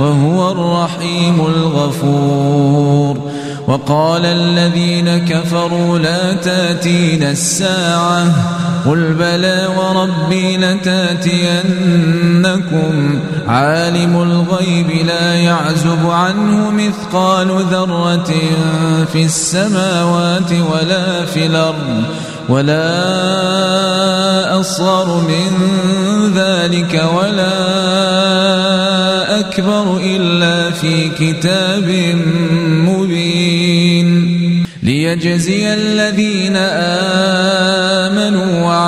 وهو الرحيم الغفور. وقال الذين كفروا لا تاتين الساعة قل بلى وربي لتاتينكم عالم الغيب لا يعزب عنه مثقال ذرة في السماوات ولا في الأرض ولا أصغر من ذلك ولا أكبر إلا في كتاب مبين ليجزي الذين آمنوا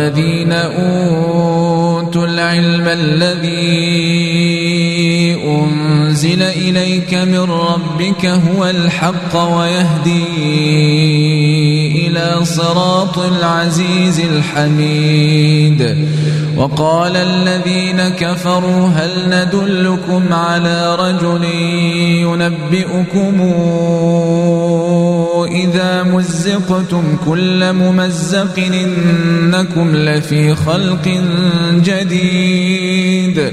ويرى الذين أوتوا العلم الذي أنزل إليك من ربك هو الحق ويهدي إلى صراط العزيز الحميد. وقال الذين كفروا هل ندلكم على رجل ينبئكم إذا مزقتم كل ممزق إنكم لفي خلق جديد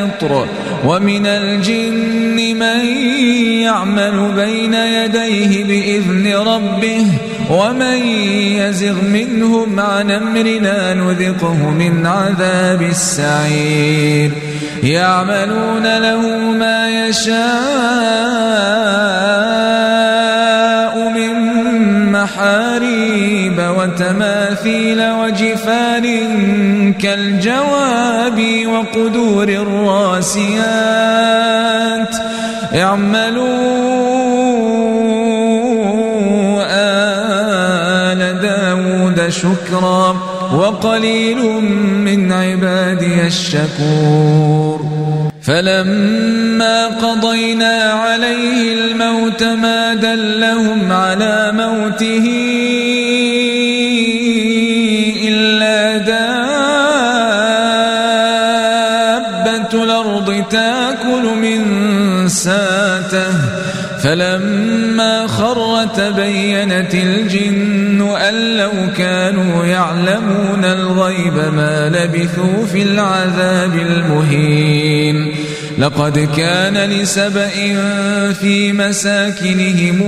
القطر ومن الجن من يعمل بين يديه بإذن ربه ومن يزغ منهم عن أمرنا نذقه من عذاب السعير. يعملون له ما يشاء من محاريب وتماثيل وجفان كالجواب وقدور الراسيات. اعملوا آل داود شكرا وقليل من عبادي الشكور. فلما قضينا عليه الموت ما دلهم على موته الأرض تأكل من ساته فلما خر تبينت الجن أن لو كانوا يعلمون الغيب ما لبثوا في العذاب المهين. لقد كان لسبأ في مساكنهم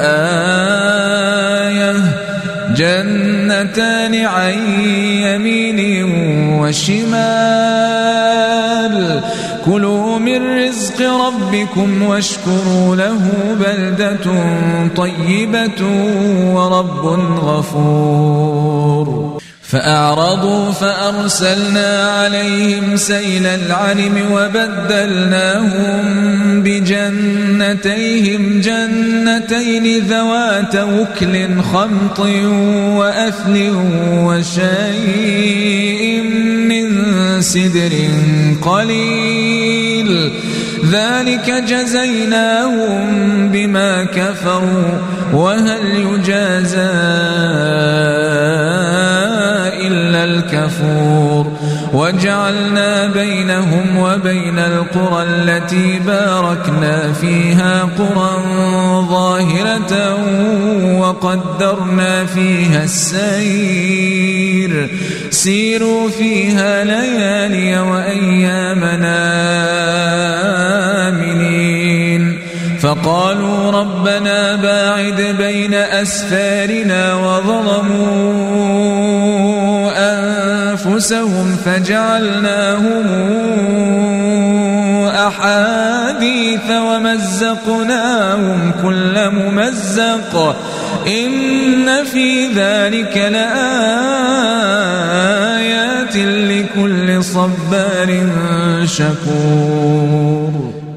آية جنتان عن يمين وشمال كلوا من رزق ربكم واشكروا له بلدة طيبة ورب غفور. فأعرضوا فأرسلنا عليهم سيل العلم وبدلناهم بجنتيهم. جنتين ذوات أكل خمط وأثل وشيء سدر قليل. ذلك جزيناهم بما كفروا. وهل يجازى إلا الكفور؟ وجعلنا بينهم وبين القرى التي باركنا فيها قرى ظاهرة وقدرنا فيها السير. سيروا فيها ليالي وأيامنا آمنين. فقالوا ربنا باعد بين أسفارنا وظلموا أنفسهم فجعلناهم أحاديث ومزقناهم كل ممزق. إن في ذلك لآيات لكل صبار شكور.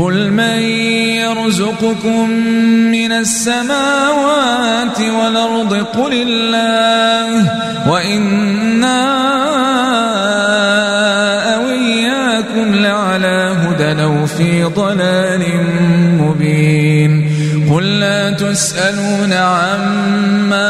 قل من يرزقكم من السماوات والأرض قل الله وإنا أوياكم لعلى هدى أو في ضلال مبين قل لا تسألون عما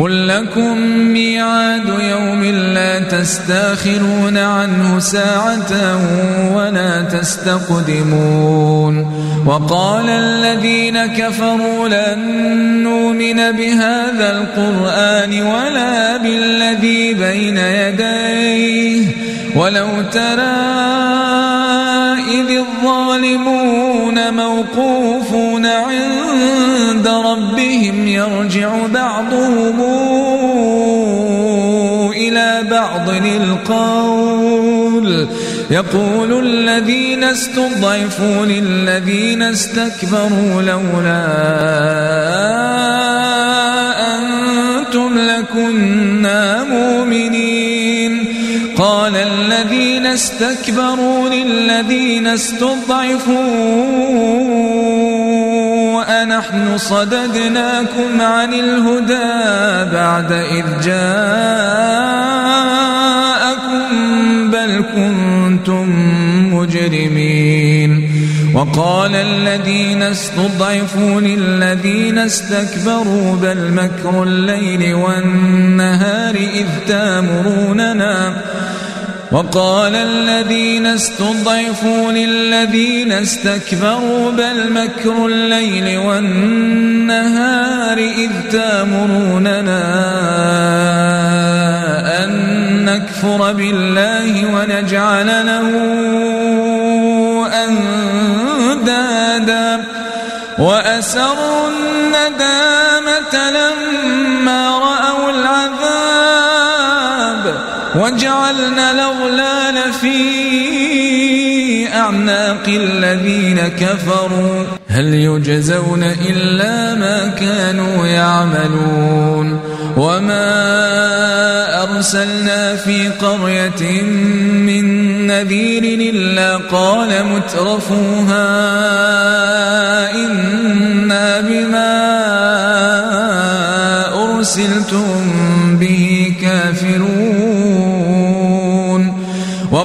قل لكم ميعاد يوم لا تستاخرون عنه ساعة ولا تستقدمون وقال الذين كفروا لن نؤمن بهذا القرآن ولا بالذي بين يديه ولو ترى إذ الظالمون موقوفون ربهم يرجع بعضهم إلى بعض القول يقول الذين استضعفوا للذين استكبروا لولا أنتم لكنا مؤمنين. قال الذين استكبروا للذين استضعفوا أنحن صددناكم عن الهدى بعد إذ جاءكم بل كنتم مجرمين وقال الذين استضعفوا للذين استكبروا بل مكر الليل والنهار إذ تامروننا وقال الذين استضعفوا للذين استكبروا بل مكر الليل والنهار إذ تامروننا أن نكفر بالله ونجعل له أندادا وأسروا الندامة لما وجعلنا الأغلال في أعناق الذين كفروا. هل يجزون إلا ما كانوا يعملون؟ وما أرسلنا في قرية من نذير إلا قال مترفوها إنا بما أرسلتم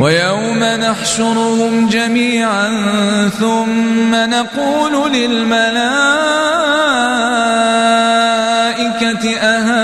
ويوم نحشرهم جميعا ثم نقول للملائكة أهؤلاء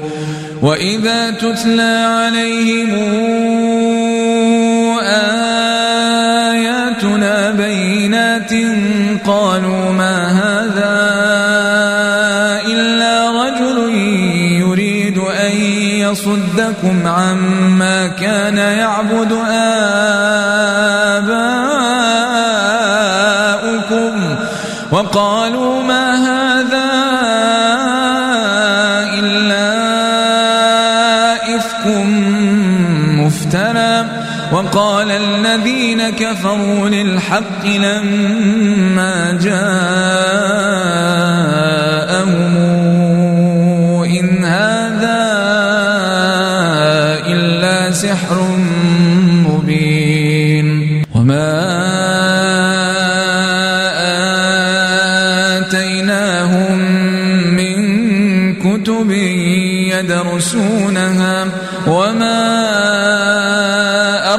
وإذا تتلى عليهم آياتنا بينات قالوا ما هذا إلا رجل يريد أن يصدكم عما كان يعبد آباؤكم وقالوا ما وقال الذين كفروا للحق لما جاءهم إن هذا إلا سحر مبين. وما آتيناهم من كتب يدرسونها وما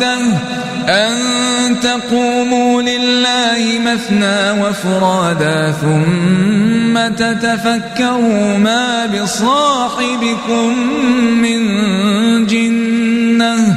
بواحدة أن تقوموا لله مثنى وفرادا ثم تتفكروا ما بصاحبكم من جنة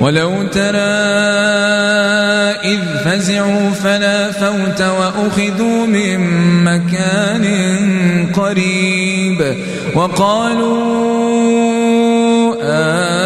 ولو ترى إذ فزعوا فلا فوت وأخذوا من مكان قريب وقالوا آمنا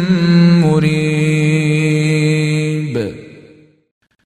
مريد